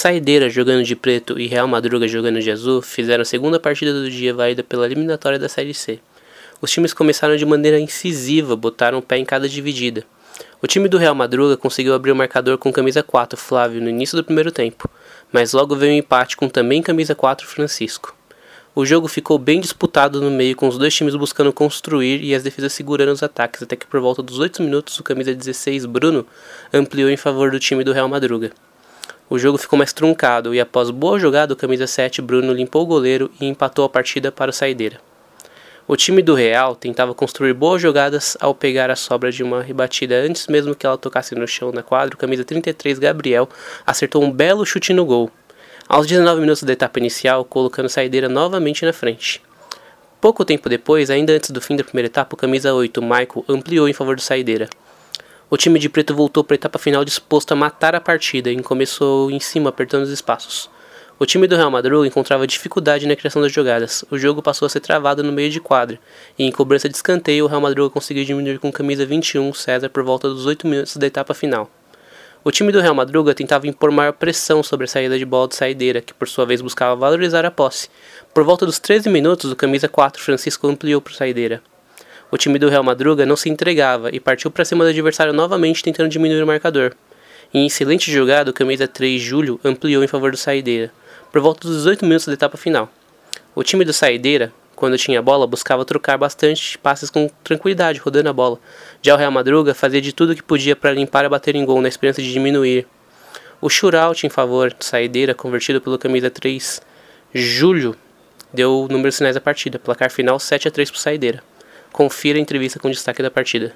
Saideira jogando de preto e Real Madruga jogando de azul fizeram a segunda partida do dia válida pela eliminatória da Série C. Os times começaram de maneira incisiva, botaram o pé em cada dividida. O time do Real Madruga conseguiu abrir o marcador com camisa 4, Flávio, no início do primeiro tempo, mas logo veio um empate com também camisa 4, Francisco. O jogo ficou bem disputado no meio, com os dois times buscando construir e as defesas segurando os ataques, até que por volta dos 8 minutos o camisa 16, Bruno, ampliou em favor do time do Real Madruga. O jogo ficou mais truncado e após boa jogada, o camisa 7 Bruno limpou o goleiro e empatou a partida para o Saideira. O time do Real tentava construir boas jogadas ao pegar a sobra de uma rebatida antes mesmo que ela tocasse no chão na quadra. O camisa 33 Gabriel acertou um belo chute no gol. Aos 19 minutos da etapa inicial, colocando Saideira novamente na frente. Pouco tempo depois, ainda antes do fim da primeira etapa, o camisa 8 Michael ampliou em favor do Saideira. O time de preto voltou para a etapa final disposto a matar a partida e começou em cima, apertando os espaços. O time do Real Madrid encontrava dificuldade na criação das jogadas. O jogo passou a ser travado no meio de quadra, e em cobrança de escanteio, o Real Madrid conseguiu diminuir com camisa 21 César por volta dos 8 minutos da etapa final. O time do Real Madruga tentava impor maior pressão sobre a saída de bola de saideira, que por sua vez buscava valorizar a posse. Por volta dos 13 minutos, o camisa 4 Francisco ampliou para saideira. O time do Real Madruga não se entregava e partiu para cima do adversário novamente tentando diminuir o marcador. Em excelente jogada, o camisa 3 Júlio ampliou em favor do Saideira, por volta dos 18 minutos da etapa final. O time do Saideira, quando tinha a bola, buscava trocar bastante passes com tranquilidade, rodando a bola. Já o Real Madruga fazia de tudo que podia para limpar e bater em gol, na esperança de diminuir. O shootout em favor do Saideira, convertido pelo camisa 3 Júlio, deu números sinais da partida, placar final 7 a 3 para o Saideira. Confira a entrevista com destaque da partida.